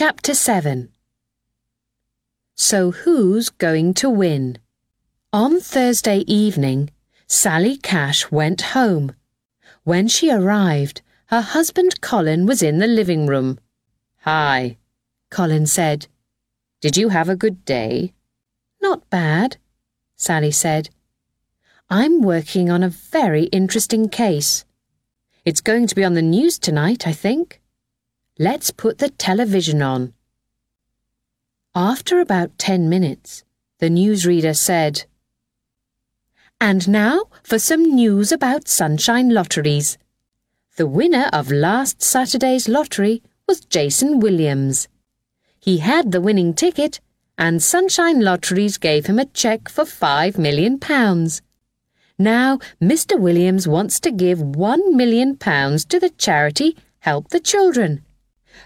Chapter 7 So who's going to win? On Thursday evening, Sally Cash went home. When she arrived, her husband Colin was in the living room. Hi, Colin said. Did you have a good day? Not bad, Sally said. I'm working on a very interesting case. It's going to be on the news tonight, I think. Let's put the television on. After about ten minutes, the newsreader said, And now for some news about sunshine lotteries. The winner of last Saturday's lottery was Jason Williams. He had the winning ticket, and Sunshine Lotteries gave him a cheque for five million pounds. Now, Mr. Williams wants to give one million pounds to the charity Help the Children.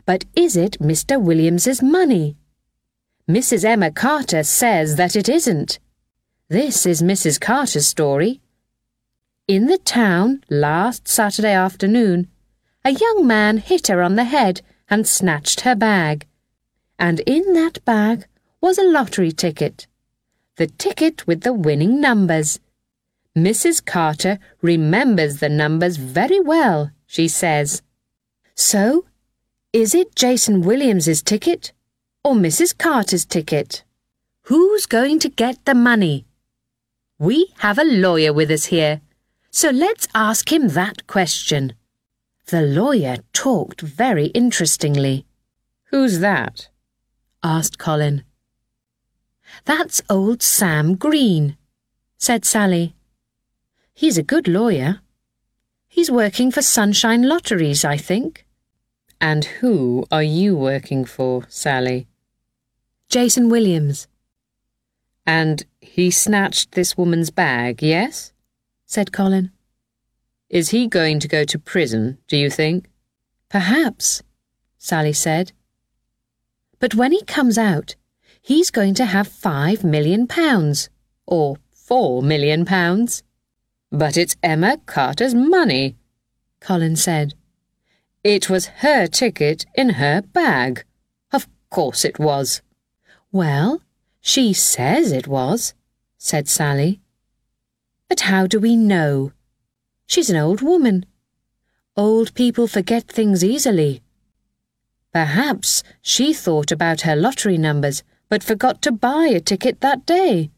But is it Mr. Williams's money? Mrs. Emma Carter says that it isn't. This is Mrs. Carter's story. In the town last Saturday afternoon, a young man hit her on the head and snatched her bag. And in that bag was a lottery ticket. The ticket with the winning numbers. Mrs. Carter remembers the numbers very well, she says. So, is it Jason Williams's ticket or Mrs. Carter's ticket? Who's going to get the money? We have a lawyer with us here. So let's ask him that question. The lawyer talked very interestingly. Who's that? asked Colin. That's old Sam Green, said Sally. He's a good lawyer. He's working for Sunshine Lotteries, I think. And who are you working for, Sally? Jason Williams. And he snatched this woman's bag, yes? said Colin. Is he going to go to prison, do you think? Perhaps, Sally said. But when he comes out, he's going to have five million pounds, or four million pounds. But it's Emma Carter's money, Colin said. It was her ticket in her bag. Of course it was. Well, she says it was, said Sally. But how do we know? She's an old woman. Old people forget things easily. Perhaps she thought about her lottery numbers but forgot to buy a ticket that day.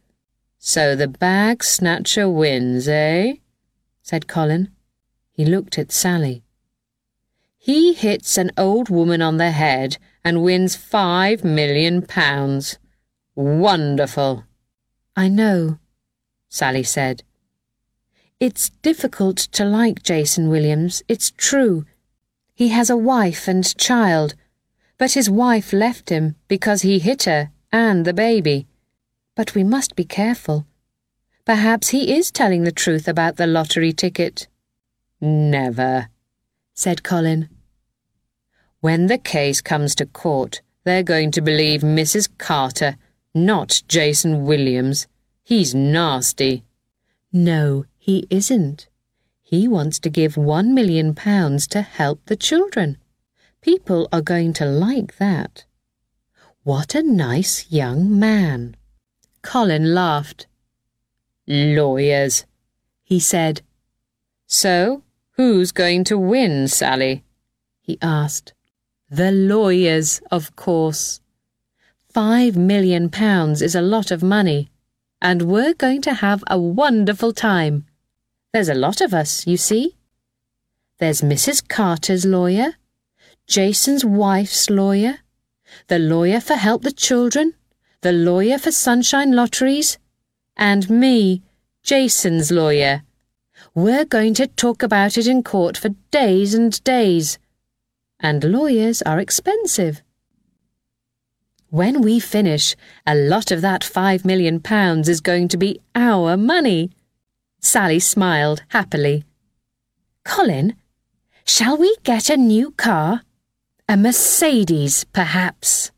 So the bag snatcher wins, eh? said Colin. He looked at Sally. He hits an old woman on the head and wins five million pounds. Wonderful. I know, Sally said. It's difficult to like Jason Williams, it's true. He has a wife and child, but his wife left him because he hit her and the baby. But we must be careful. Perhaps he is telling the truth about the lottery ticket. Never, said Colin. When the case comes to court, they're going to believe Mrs. Carter, not Jason Williams. He's nasty. No, he isn't. He wants to give one million pounds to help the children. People are going to like that. What a nice young man. Colin laughed. Lawyers, he said. So, who's going to win, Sally? he asked. The lawyers, of course. Five million pounds is a lot of money, and we're going to have a wonderful time. There's a lot of us, you see. There's Mrs. Carter's lawyer, Jason's wife's lawyer, the lawyer for Help the Children, the lawyer for Sunshine Lotteries, and me, Jason's lawyer. We're going to talk about it in court for days and days. And lawyers are expensive. When we finish, a lot of that five million pounds is going to be our money. Sally smiled happily. Colin, shall we get a new car? A Mercedes, perhaps.